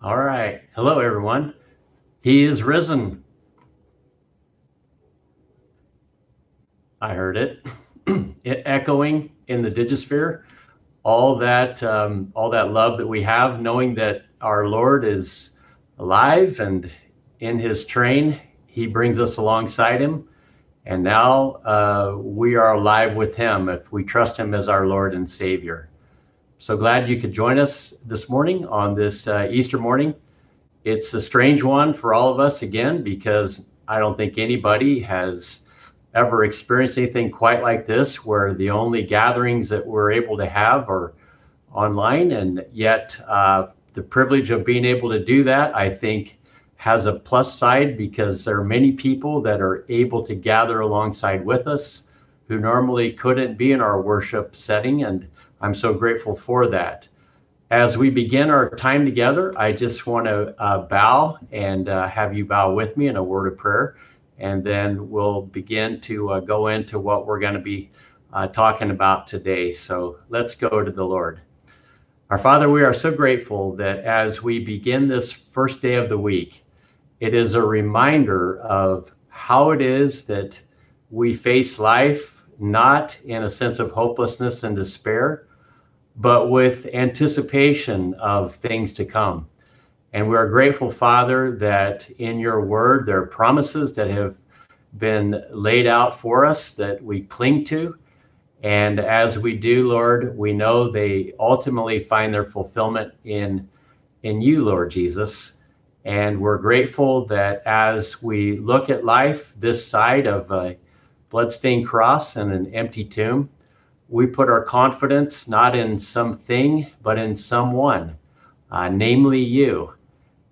All right. Hello, everyone. He is risen. I heard it. it echoing in the digisphere. All that, um, all that love that we have, knowing that our Lord is alive and in His train, He brings us alongside Him, and now uh, we are alive with Him if we trust Him as our Lord and Savior. So glad you could join us this morning on this uh, Easter morning. It's a strange one for all of us again because I don't think anybody has ever experienced anything quite like this, where the only gatherings that we're able to have are online. And yet, uh, the privilege of being able to do that, I think, has a plus side because there are many people that are able to gather alongside with us who normally couldn't be in our worship setting. And I'm so grateful for that. As we begin our time together, I just want to uh, bow and uh, have you bow with me in a word of prayer. And then we'll begin to uh, go into what we're going to be uh, talking about today. So let's go to the Lord. Our Father, we are so grateful that as we begin this first day of the week, it is a reminder of how it is that we face life not in a sense of hopelessness and despair, but with anticipation of things to come. And we are grateful, Father, that in your word there are promises that have been laid out for us that we cling to. And as we do, Lord, we know they ultimately find their fulfillment in, in you, Lord Jesus. And we're grateful that as we look at life this side of a bloodstained cross and an empty tomb, we put our confidence not in something, but in someone, uh, namely you.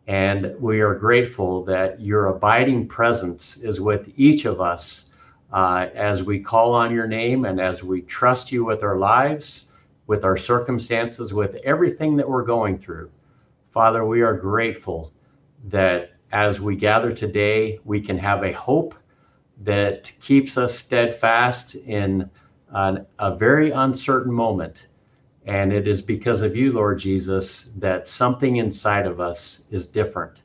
And we are grateful that your abiding presence is with each of us uh, as we call on your name and as we trust you with our lives, with our circumstances, with everything that we're going through. Father, we are grateful that as we gather today, we can have a hope that keeps us steadfast in an, a very uncertain moment. And it is because of you, Lord Jesus, that something inside of us is different.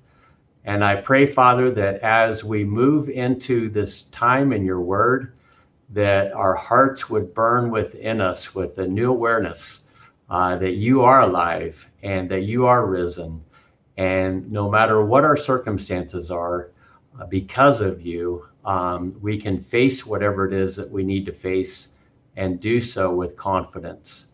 And I pray, Father, that as we move into this time in your word, that our hearts would burn within us with a new awareness uh, that you are alive and that you are risen. And no matter what our circumstances are, uh, because of you, um, we can face whatever it is that we need to face and do so with confidence.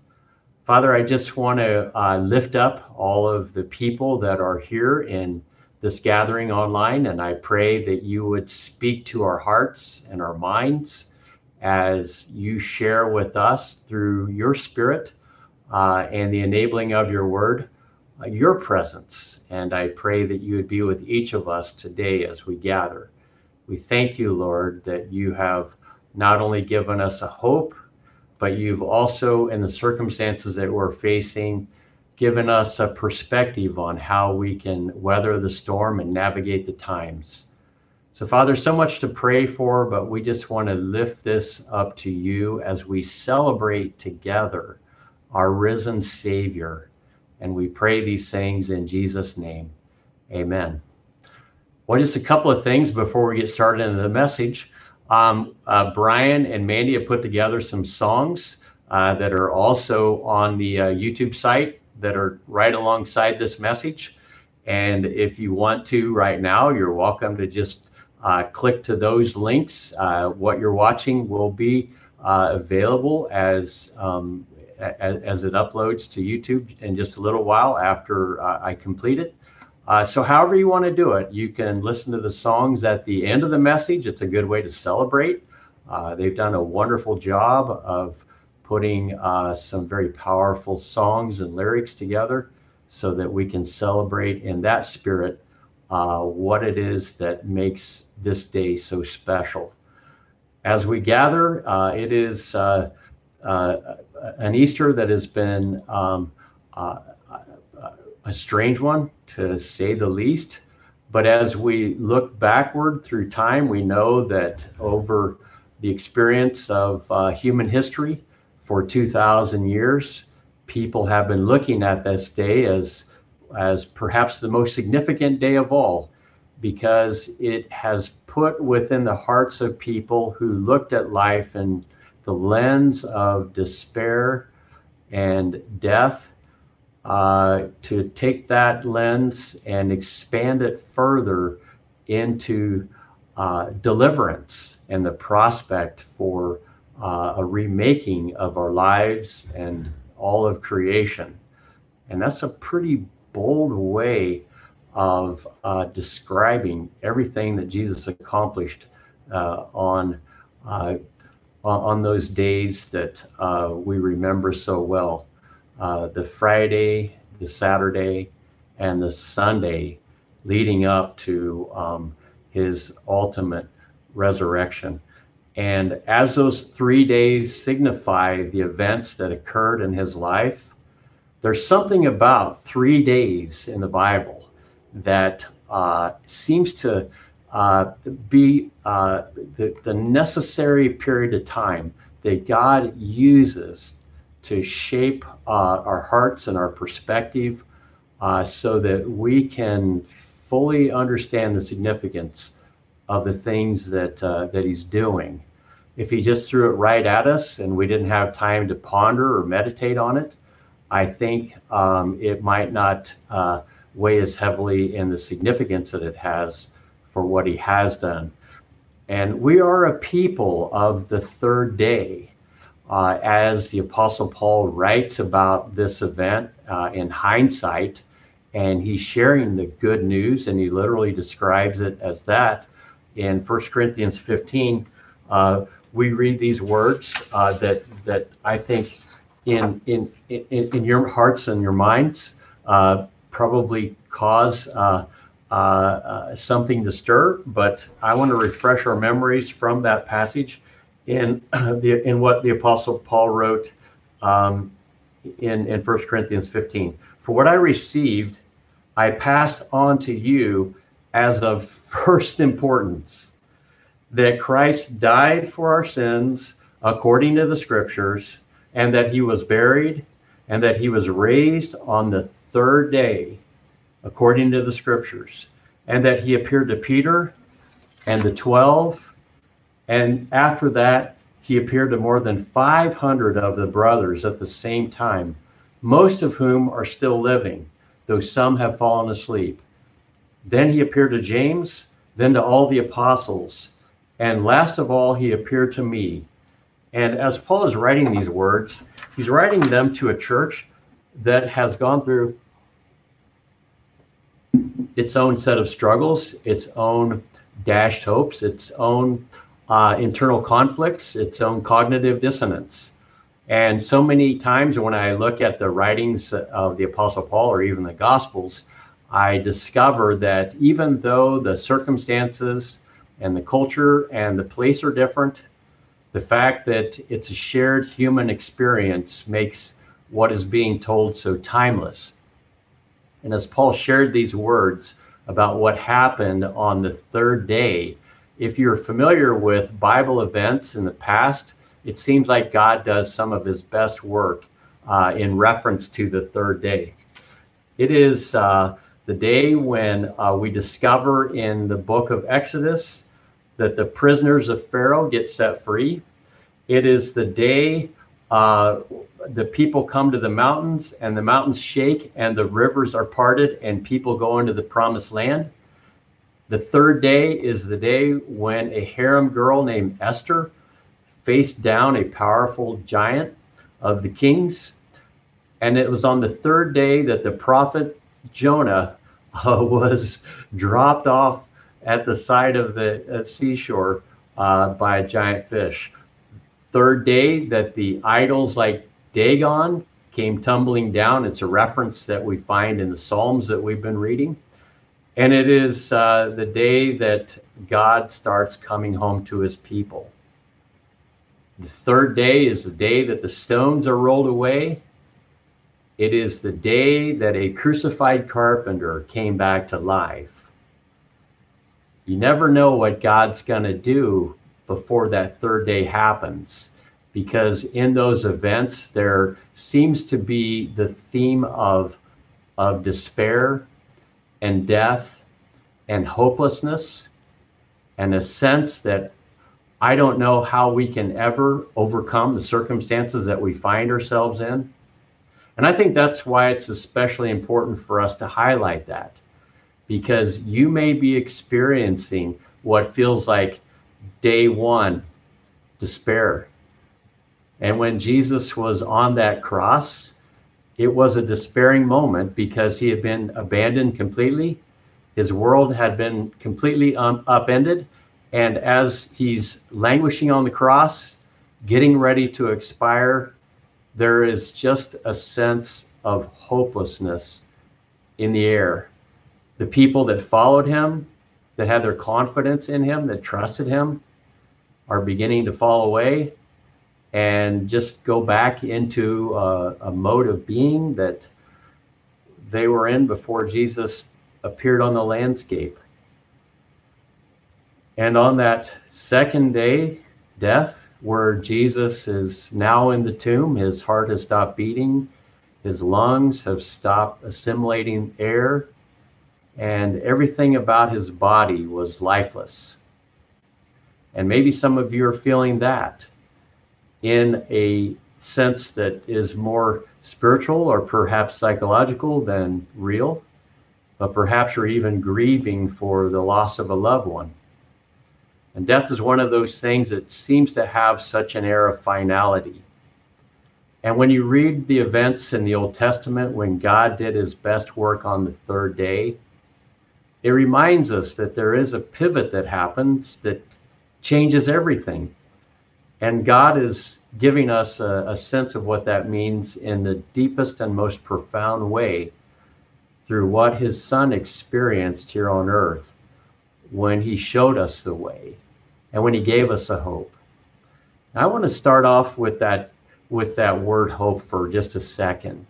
Father, I just want to uh, lift up all of the people that are here in this gathering online, and I pray that you would speak to our hearts and our minds as you share with us through your spirit uh, and the enabling of your word, uh, your presence. And I pray that you would be with each of us today as we gather. We thank you, Lord, that you have not only given us a hope but you've also, in the circumstances that we're facing, given us a perspective on how we can weather the storm and navigate the times. So, Father, so much to pray for, but we just want to lift this up to you as we celebrate together our risen Savior. And we pray these things in Jesus' name. Amen. Well, just a couple of things before we get started into the message. Um, uh, Brian and Mandy have put together some songs uh, that are also on the uh, YouTube site that are right alongside this message. And if you want to right now, you're welcome to just uh, click to those links. Uh, what you're watching will be uh, available as, um, as, as it uploads to YouTube in just a little while after I complete it. Uh, so, however you want to do it, you can listen to the songs at the end of the message. It's a good way to celebrate. Uh, they've done a wonderful job of putting uh, some very powerful songs and lyrics together so that we can celebrate in that spirit uh, what it is that makes this day so special. As we gather, uh, it is uh, an Easter that has been um, a strange one, to say the least. But as we look backward through time, we know that over the experience of uh, human history for 2,000 years, people have been looking at this day as as perhaps the most significant day of all because it has put within the hearts of people who looked at life in the lens of despair and death uh, to take that lens and expand it further into uh, deliverance and the prospect for uh, a remaking of our lives and all of creation. And that's a pretty bold way of uh, describing everything that Jesus accomplished uh, on, uh, on those days that we remember so well. Uh, the Friday, the Saturday, and the Sunday leading up to um, his ultimate resurrection. And as those three days signify the events that occurred in his life, there's something about three days in the Bible that uh, seems to uh, be uh, the, the necessary period of time that God uses to shape uh, our hearts and our perspective uh, so that we can fully understand the significance of the things that, uh, that He's doing. If He just threw it right at us and we didn't have time to ponder or meditate on it, I think um, it might not uh, weigh as heavily in the significance that it has for what he has done. And we are a people of the third day. Uh, as the Apostle Paul writes about this event uh, in hindsight, and he's sharing the good news, and he literally describes it as that in 1 Corinthians 15. Uh, we read these words uh, that that I think in in in, in your hearts and your minds uh, probably cause uh, uh, uh, something to stir. But I want to refresh our memories from that passage in the in what the Apostle Paul wrote um, in in 1 Corinthians 15. For what I received, I pass on to you as of first importance that Christ died for our sins according to the scriptures and that he was buried, and that he was raised on the third day, according to the scriptures, and that he appeared to Peter and the 12. And after that, he appeared to more than 500 of the brothers at the same time, most of whom are still living, though some have fallen asleep. Then he appeared to James, then to all the apostles, and last of all, he appeared to me and as Paul is writing these words, he's writing them to a church that has gone through its own set of struggles, its own dashed hopes, its own uh, internal conflicts, its own cognitive dissonance. And so many times when I look at the writings of the Apostle Paul or even the Gospels, I discover that even though the circumstances and the culture and the place are different, the fact that it's a shared human experience makes what is being told so timeless. And as Paul shared these words about what happened on the third day, if you're familiar with Bible events in the past, it seems like God does some of his best work uh, in reference to the third day. It is uh, the day when uh, we discover in the book of Exodus that the prisoners of Pharaoh get set free. It is the day uh, the people come to the mountains and the mountains shake and the rivers are parted and people go into the promised land. The third day is the day when a harem girl named Esther faced down a powerful giant of the kings. And it was on the third day that the prophet Jonah uh, was dropped off at the side of the seashore uh, by a giant fish. Third day that the idols like Dagon came tumbling down. It's a reference that we find in the Psalms that we've been reading. And it is uh, the day that God starts coming home to his people. The third day is the day that the stones are rolled away. It is the day that a crucified carpenter came back to life you never know what God's going to do before that third day happens. Because in those events, there seems to be the theme of of despair and death and hopelessness and a sense that I don't know how we can ever overcome the circumstances that we find ourselves in. And I think that's why it's especially important for us to highlight that because you may be experiencing what feels like day one despair. And when Jesus was on that cross, it was a despairing moment because he had been abandoned completely. His world had been completely um, upended. And as he's languishing on the cross, getting ready to expire, there is just a sense of hopelessness in the air. The people that followed him, that had their confidence in him, that trusted him, are beginning to fall away and just go back into a, a mode of being that they were in before Jesus appeared on the landscape. And on that second day, death, where Jesus is now in the tomb, his heart has stopped beating, his lungs have stopped assimilating air, and everything about his body was lifeless. And maybe some of you are feeling that in a sense that is more spiritual or perhaps psychological than real, but perhaps you're even grieving for the loss of a loved one. And death is one of those things that seems to have such an air of finality. And when you read the events in the Old Testament when God did his best work on the third day, it reminds us that there is a pivot that happens that changes everything. And God is giving us a, a, sense of what that means in the deepest and most profound way through what his son experienced here on earth when he showed us the way and when he gave us a hope. I want to start off with that with that word hope for just a second.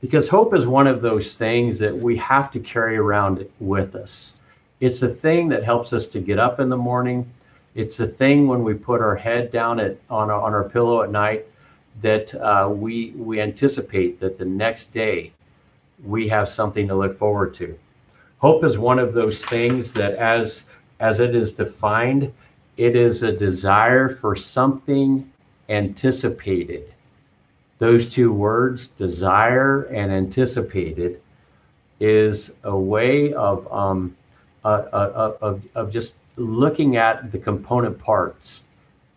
Because hope is one of those things that we have to carry around with us. It's a thing that helps us to get up in the morning. It's a thing when we put our head down at, on, our, on our pillow at night that uh, we, we anticipate that the next day we have something to look forward to. Hope is one of those things that, as, as it is defined, it is a desire for something anticipated. Those two words, desire and anticipated, is a way of um, uh, uh, of, of just looking at the component parts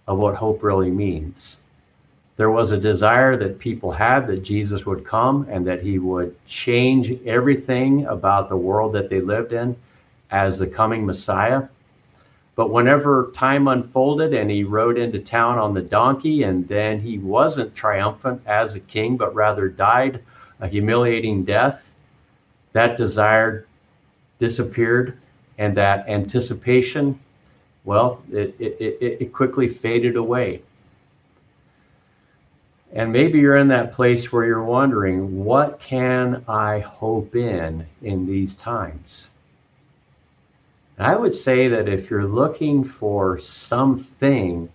of what hope really means. There was a desire that people had that Jesus would come and that he would change everything about the world that they lived in as the coming Messiah. But whenever time unfolded and he rode into town on the donkey, and then he wasn't triumphant as a king, but rather died a humiliating death, that desire disappeared and that anticipation, well, it, it, it, it quickly faded away. And maybe you're in that place where you're wondering, what can I hope in in these times? I would say that if you're looking for something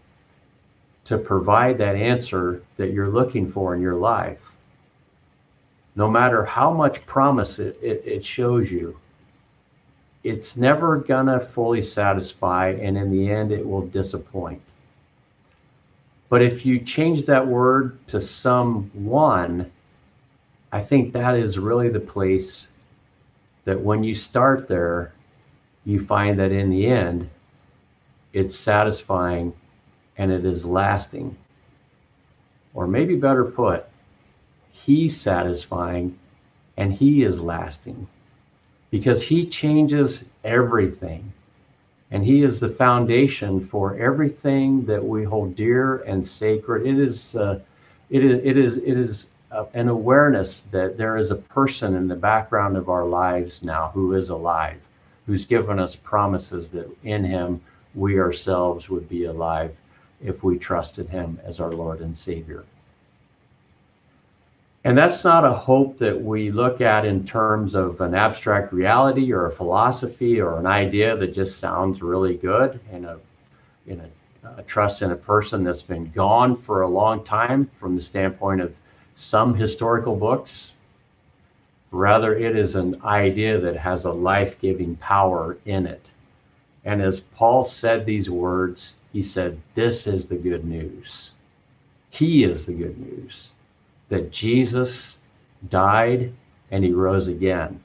to provide that answer that you're looking for in your life, no matter how much promise it, it, it shows you, it's never gonna fully satisfy and in the end it will disappoint. But if you change that word to someone i think that is really the place that when you start there you find that in the end it's satisfying and it is lasting. Or maybe better put he's satisfying and he is lasting because he changes everything. And he is the foundation for everything that we hold dear and sacred. It is, uh, it is, it is, it is uh, an awareness that there is a person in the background of our lives now who is alive, who's given us promises that in him we ourselves would be alive if we trusted him as our Lord and Savior. And that's not a hope that we look at in terms of an abstract reality or a philosophy or an idea that just sounds really good and a, in a, a trust in a person that's been gone for a long time from the standpoint of some historical books. Rather, it is an idea that has a life giving power in it. And as Paul said these words, he said, This is the good news. He is the good news that Jesus died and he rose again.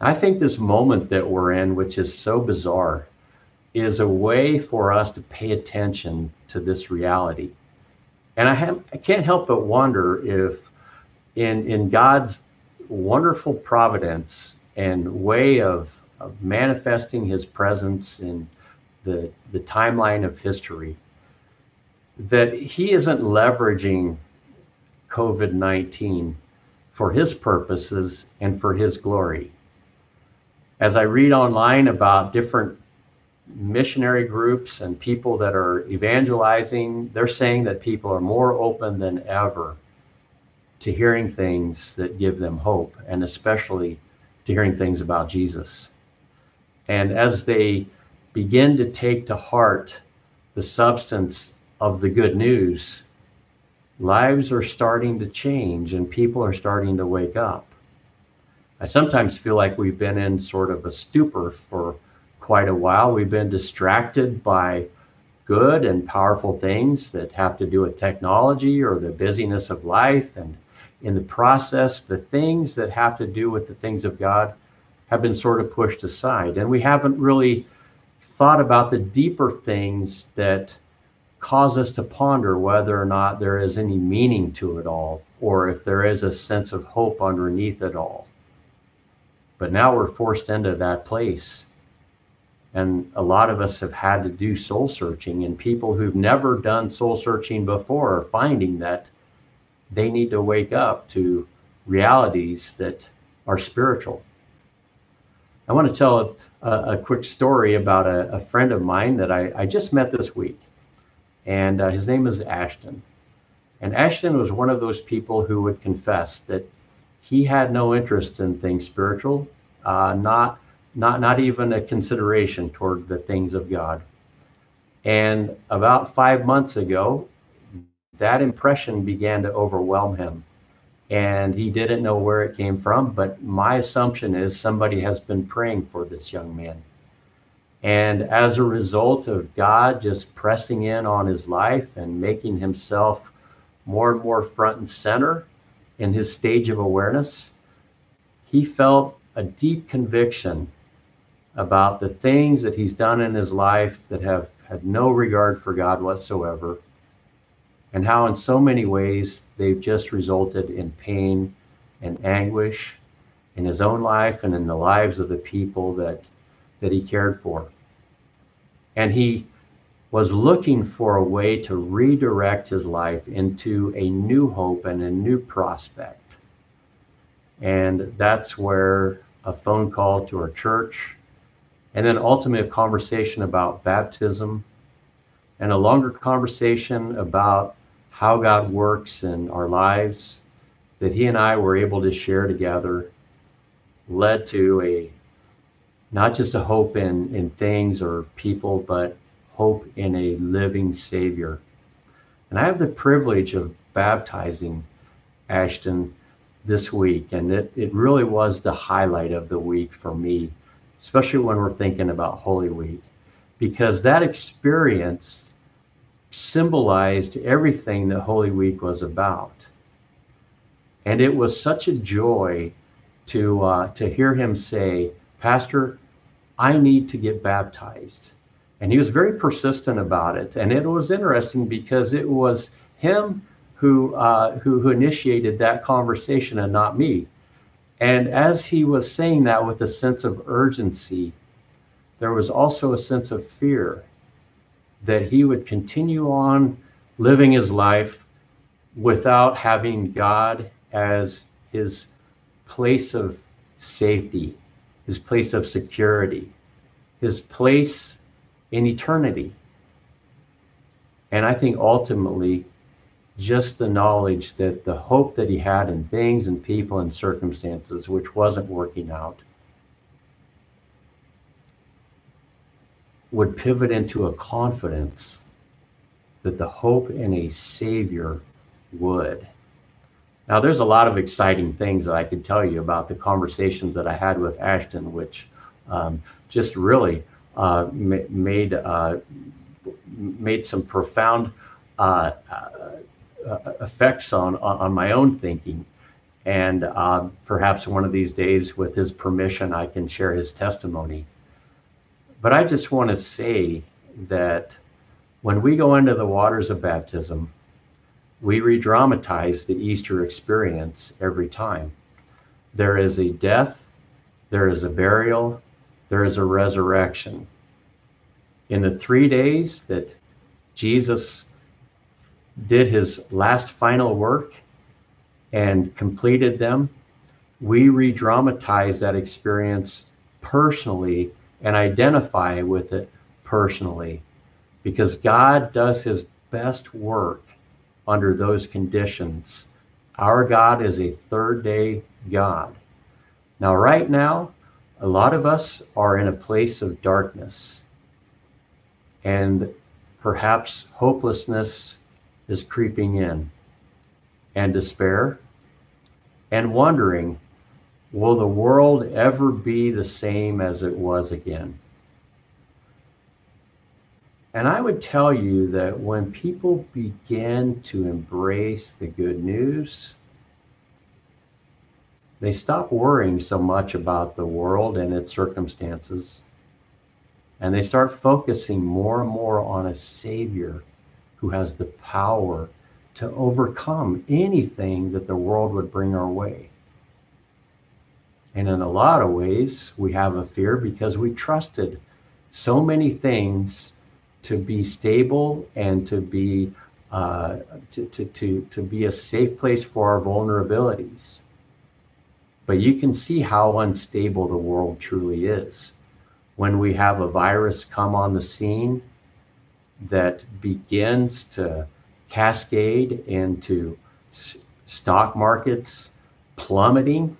I think this moment that we're in, which is so bizarre, is a way for us to pay attention to this reality. And I, have, I can't help but wonder if, in, in God's wonderful providence and way of, of manifesting his presence in the, the timeline of history, that he isn't leveraging COVID 19 for his purposes and for his glory. As I read online about different missionary groups and people that are evangelizing, they're saying that people are more open than ever to hearing things that give them hope, and especially to hearing things about Jesus. And as they begin to take to heart the substance of the good news, lives are starting to change and people are starting to wake up. I sometimes feel like we've been in sort of a stupor for quite a while. We've been distracted by good and powerful things that have to do with technology or the busyness of life. And in the process, the things that have to do with the things of God have been sort of pushed aside. And we haven't really thought about the deeper things that cause us to ponder whether or not there is any meaning to it all, or if there is a sense of hope underneath it all. But now we're forced into that place. And a lot of us have had to do soul searching, and people who've never done soul searching before are finding that they need to wake up to realities that are spiritual. I want to tell a, a quick story about a, a, friend of mine that I, I just met this week and uh, his name is Ashton. And Ashton was one of those people who would confess that he had no interest in things spiritual, uh, not not not even a consideration toward the things of God. And about five months ago, that impression began to overwhelm him, and he didn't know where it came from. But my assumption is somebody has been praying for this young man and as a result of God just pressing in on his life and making himself more and more front and center in his stage of awareness, he felt a deep conviction about the things that he's done in his life that have had no regard for God whatsoever, and how, in so many ways, they've just resulted in pain and anguish in his own life and in the lives of the people that that he cared for. And he was looking for a way to redirect his life into a new hope and a new prospect. And that's where a phone call to our church, and then ultimately a conversation about baptism, and a longer conversation about how God works in our lives that he and I were able to share together led to a not just a hope in, in things or people, but hope in a living Savior. And I have the privilege of baptizing Ashton this week, and it, it really was the highlight of the week for me, especially when we're thinking about Holy Week, because that experience symbolized everything that Holy Week was about. And it was such a joy to uh, to hear him say, Pastor, I need to get baptized. And he was very persistent about it. And it was interesting because it was him who, uh, who, who initiated that conversation and not me. And as he was saying that with a sense of urgency, there was also a sense of fear that he would continue on living his life without having God as his place of safety, his place of security, his place in eternity. And I think ultimately, just the knowledge that the hope that he had in things and people and circumstances which wasn't working out would pivot into a confidence that the hope in a Savior would. Now, there's a lot of exciting things that I could tell you about the conversations that I had with Ashton, which um, just really uh, ma- made uh, made some profound uh, uh effects on, on my own thinking. And uh, perhaps one of these days, with his permission, I can share his testimony. But I just want to say that when we go into the waters of baptism, we re dramatize the Easter experience every time. There is a death, there is a burial, there is a resurrection. In the three days that Jesus did his last final work and completed them, we re dramatize that experience personally and identify with it personally because God does his best work under those conditions. Our God is a third day God. Now, right now, a lot of us are in a place of darkness, and perhaps hopelessness is creeping in, and despair, and wondering will the world ever be the same as it was again? And I would tell you that when people begin to embrace the good news, they stop worrying so much about the world and its circumstances. And they start focusing more and more on a Savior who has the power to overcome anything that the world would bring our way. And in a lot of ways, we have a fear because we trusted so many things to be stable and to be uh, to, to, to, to be a safe place for our vulnerabilities. But you can see how unstable the world truly is. When we have a virus come on the scene that begins to cascade into s- stock markets plummeting.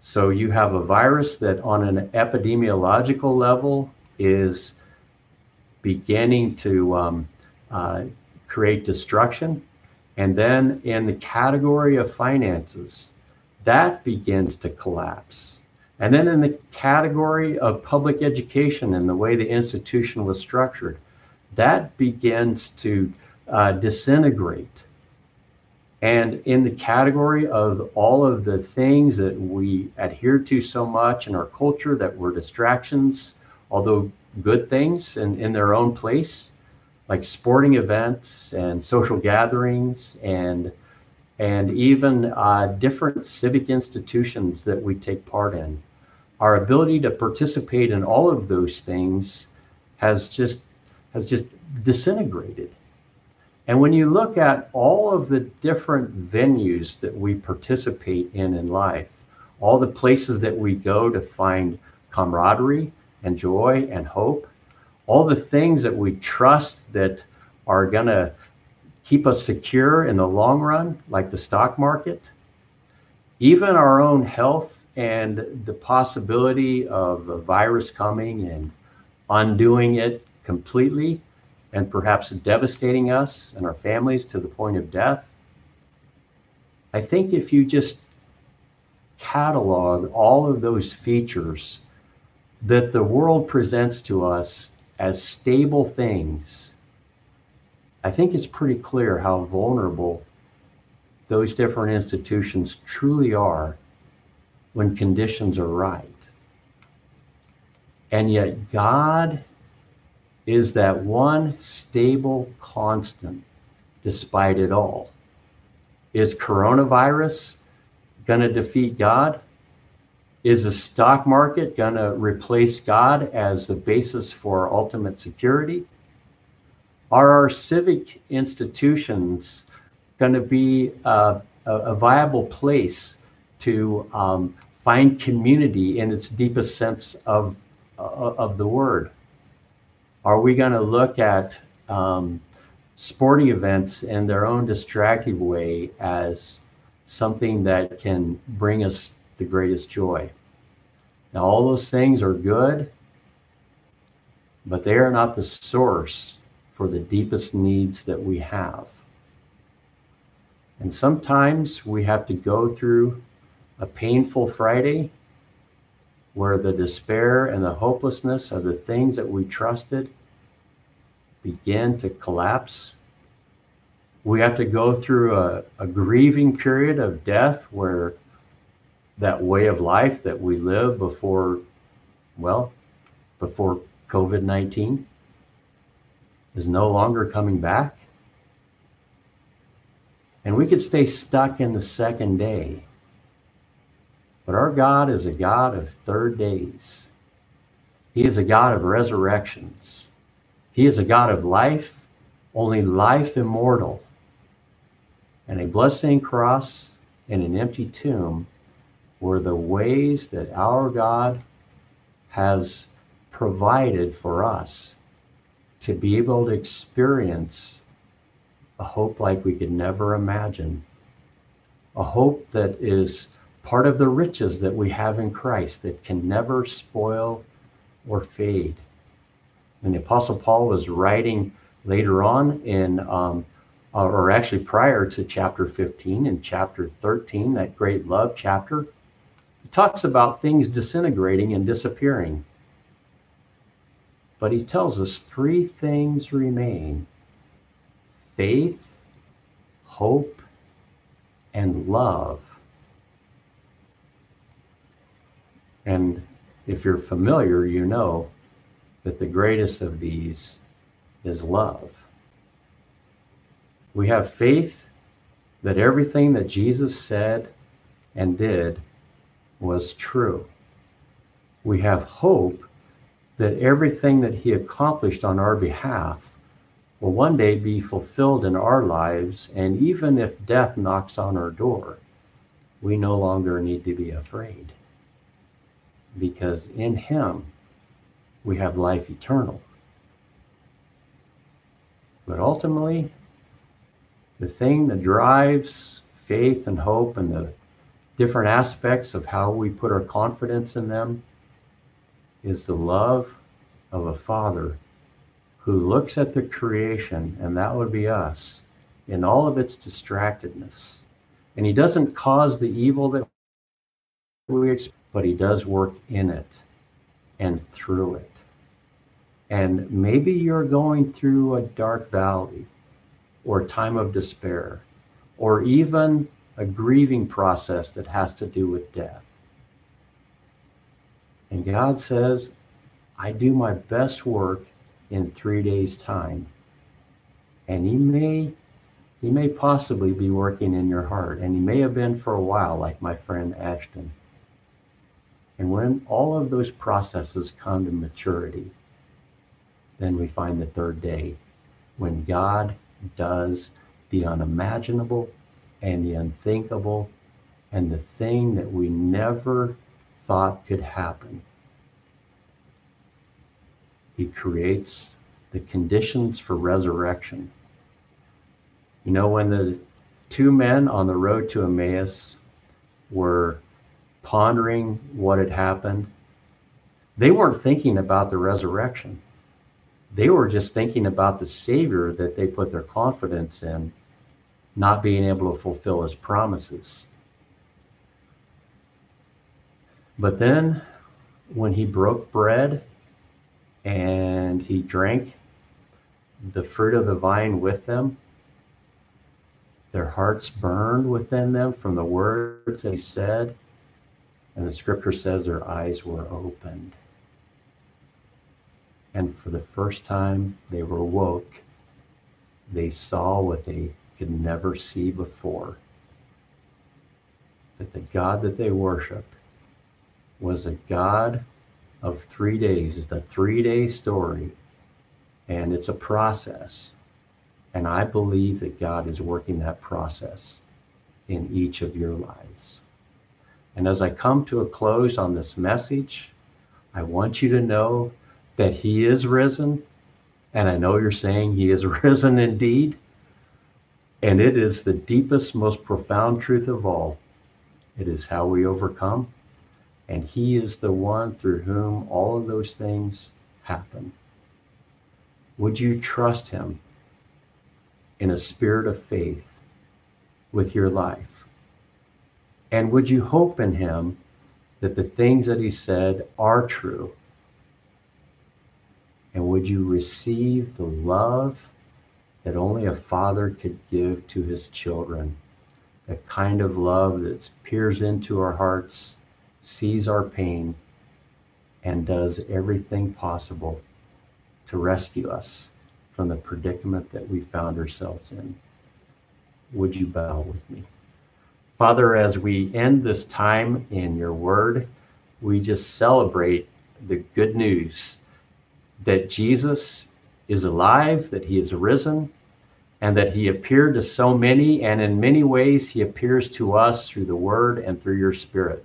So you have a virus that, on an epidemiological level, is beginning to um, uh, create destruction. And then in the category of finances, that begins to collapse. And then in the category of public education and the way the institution was structured, that begins to uh, disintegrate. And in the category of all of the things that we adhere to so much in our culture that were distractions, although good things in, in their own place, like sporting events and social gatherings and and even uh, different civic institutions that we take part in. Our ability to participate in all of those things has just has just disintegrated. And when you look at all of the different venues that we participate in in life, all the places that we go to find camaraderie, and joy and hope, all the things that we trust that are going to keep us secure in the long run, like the stock market, even our own health and the possibility of a virus coming and undoing it completely and perhaps devastating us and our families to the point of death. I think if you just catalog all of those features that the world presents to us as stable things, I think it's pretty clear how vulnerable those different institutions truly are when conditions are right. And yet, God is that one stable constant despite it all. Is coronavirus going to defeat God? Is the stock market going to replace God as the basis for ultimate security? Are our civic institutions going to be a, a, viable place to um, find community in its deepest sense of, uh, of the word? Are we going to look at um, sporting events in their own distractive way as something that can bring us the greatest joy. Now, all those things are good, but they are not the source for the deepest needs that we have. And sometimes we have to go through a painful Friday where the despair and the hopelessness of the things that we trusted begin to collapse. We have to go through a, a grieving period of death where that way of life that we live before, well, before COVID 19 is no longer coming back. And we could stay stuck in the second day. But our God is a God of third days. He is a God of resurrections. He is a God of life, only life immortal. And a bloodstained cross and an empty tomb were the ways that our God has provided for us to be able to experience a hope like we could never imagine. A hope that is part of the riches that we have in Christ that can never spoil or fade. And the Apostle Paul was writing later on in, um, or actually prior to chapter 15 and chapter 13, that great love chapter, talks about things disintegrating and disappearing. But he tells us three things remain faith, hope, and love. And if you're familiar, you know that the greatest of these is love. We have faith that everything that Jesus said and did was true. We have hope that everything that he accomplished on our behalf will one day be fulfilled in our lives. And even if death knocks on our door, we no longer need to be afraid because in him we have life eternal. But ultimately, the thing that drives faith and hope and the different aspects of how we put our confidence in them is the love of a father who looks at the creation, and that would be us, in all of its distractedness. And he doesn't cause the evil that we but he does work in it and through it. And maybe you're going through a dark valley or a time of despair or even a grieving process that has to do with death. And God says, I do my best work in three days' time. And He may, He may possibly be working in your heart, and He may have been for a while, like my friend Ashton. And when all of those processes come to maturity, then we find the third day when God does the unimaginable and the unthinkable and the thing that we never thought could happen. He creates the conditions for resurrection. You know, when the two men on the road to Emmaus were pondering what had happened, they weren't thinking about the resurrection. They were just thinking about the Savior that they put their confidence in, not being able to fulfill his promises. But then, when he broke bread and he drank the fruit of the vine with them, their hearts burned within them from the words they said and the scripture says their eyes were opened. And for the first time they were woke, they saw what they could never see before. That the God that they worshiped was a God of three days. It's a three day story, and it's a process. And I believe that God is working that process in each of your lives. And as I come to a close on this message, I want you to know that He is risen. And I know you're saying He is risen indeed. And it is the deepest, most profound truth of all. It is how we overcome. And He is the one through whom all of those things happen. Would you trust Him in a spirit of faith with your life? And would you hope in him that the things that he said are true? And would you receive the love that only a father could give to his children? The kind of love that peers into our hearts, sees our pain, and does everything possible to rescue us from the predicament that we found ourselves in. Would you bow with me? Father, as we end this time in your word, we just celebrate the good news that Jesus is alive, that he is risen, and that he appeared to so many, and in many ways he appears to us through the word and through your spirit.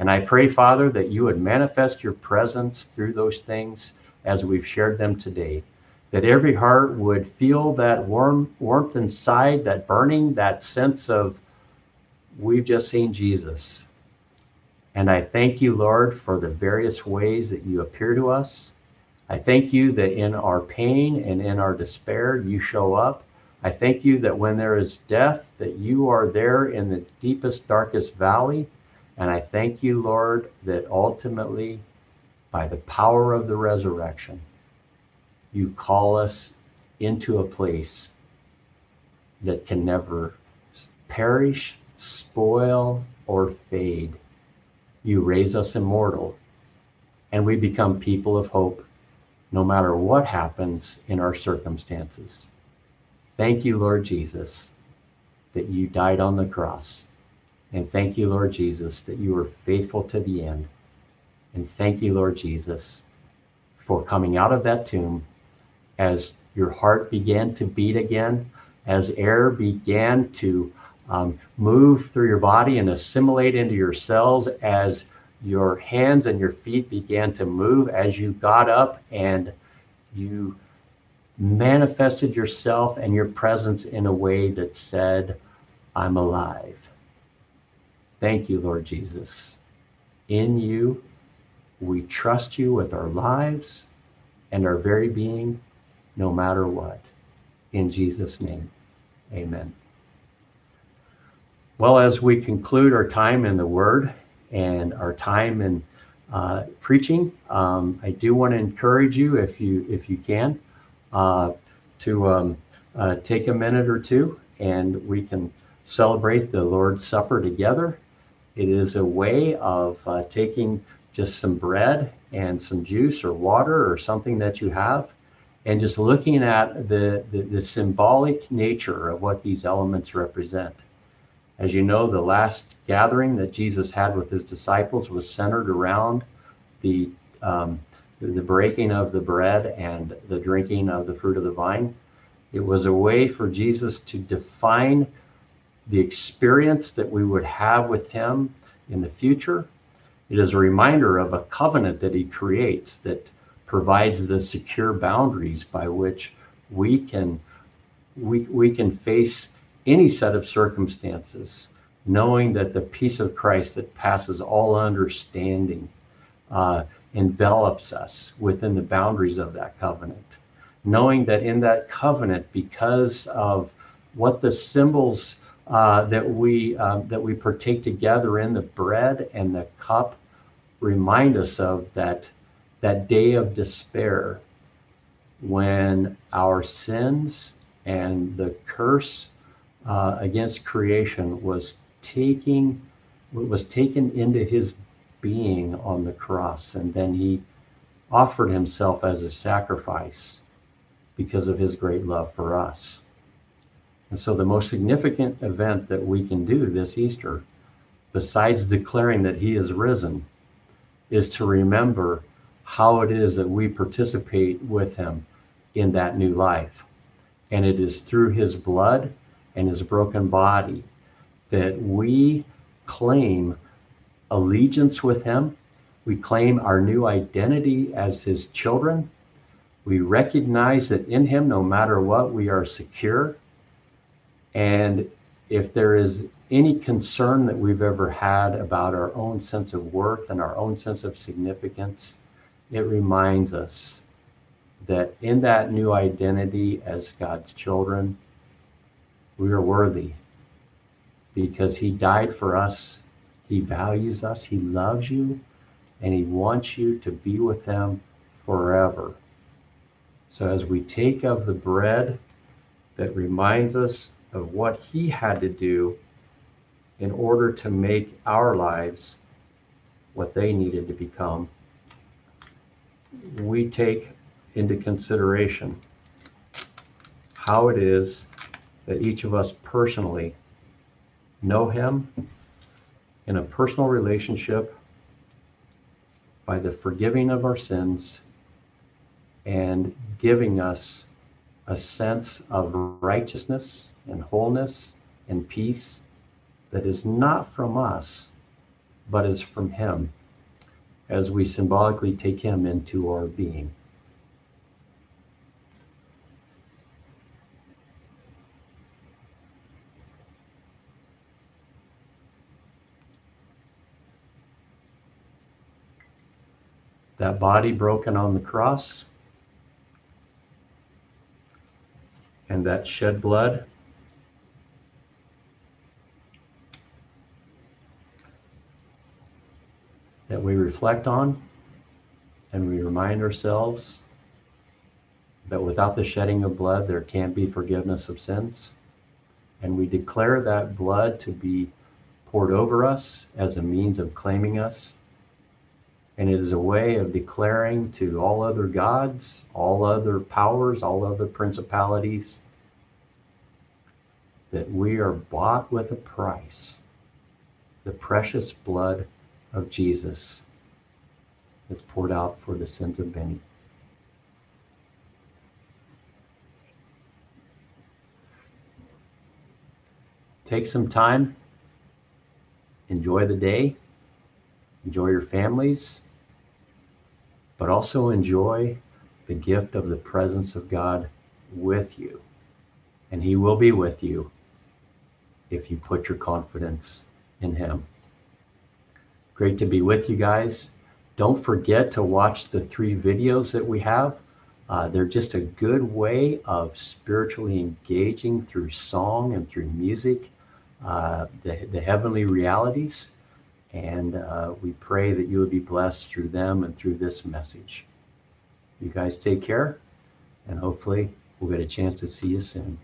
And I pray, Father, that you would manifest your presence through those things as we've shared them today. That every heart would feel that warm warmth inside, that burning, that sense of we've just seen Jesus. And I thank you, Lord, for the various ways that you appear to us. I thank you that in our pain and in our despair, you show up. I thank you that when there is death, that you are there in the deepest, darkest valley. And I thank you, Lord, that ultimately, by the power of the resurrection, you call us into a place that can never perish, spoil, or fade. You raise us immortal, and we become people of hope no matter what happens in our circumstances. Thank you, Lord Jesus, that you died on the cross. And thank you, Lord Jesus, that you were faithful to the end. And thank you, Lord Jesus, for coming out of that tomb as your heart began to beat again, as air began to um, move through your body and assimilate into your cells, as your hands and your feet began to move as you got up and you manifested yourself and your presence in a way that said, I'm alive. Thank you, Lord Jesus. In you, we trust you with our lives and our very being, no matter what. In Jesus' name, amen. Well, as we conclude our time in the Word, and our time in uh, preaching. Um, I do want to encourage you, if you if you can, uh, to um, uh, take a minute or two, and we can celebrate the Lord's Supper together. It is a way of uh, taking just some bread and some juice or water or something that you have, and just looking at the, the, the symbolic nature of what these elements represent. As you know, the last gathering that Jesus had with his disciples was centered around the um, the breaking of the bread and the drinking of the fruit of the vine. It was a way for Jesus to define the experience that we would have with him in the future. It is a reminder of a covenant that he creates that provides the secure boundaries by which we can we, we can face any set of circumstances, knowing that the peace of Christ that passes all understanding uh, envelops us within the boundaries of that covenant. Knowing that in that covenant, because of what the symbols uh, that we uh, that we partake together in the bread and the cup remind us of that that day of despair when our sins and the curse uh, against creation was taking was taken into his being on the cross and then he offered himself as a sacrifice because of his great love for us. And so the most significant event that we can do this easter besides declaring that he is risen is to remember how it is that we participate with him in that new life. And it is through his blood and his broken body, that we claim allegiance with him. We claim our new identity as his children. We recognize that in him, no matter what, we are secure. And if there is any concern that we've ever had about our own sense of worth and our own sense of significance, it reminds us that in that new identity as God's children, we are worthy because he died for us. He values us. He loves you and he wants you to be with him forever. So as we take of the bread that reminds us of what he had to do in order to make our lives what they needed to become, we take into consideration how it is that each of us personally know Him in a personal relationship by the forgiving of our sins and giving us a sense of righteousness and wholeness and peace that is not from us, but is from Him as we symbolically take Him into our being. That body broken on the cross and that shed blood that we reflect on and we remind ourselves that without the shedding of blood, there can't be forgiveness of sins. And we declare that blood to be poured over us as a means of claiming us. And it is a way of declaring to all other gods, all other powers, all other principalities that we are bought with a price the precious blood of Jesus that's poured out for the sins of many. Take some time, enjoy the day, enjoy your families, but also enjoy the gift of the presence of God with you. And He will be with you if you put your confidence in Him. Great to be with you guys. Don't forget to watch the three videos that we have. Uh, they're just a good way of spiritually engaging through song and through music, uh, the, the heavenly realities. And uh, we pray that you would be blessed through them and through this message. You guys take care, and hopefully, we'll get a chance to see you soon.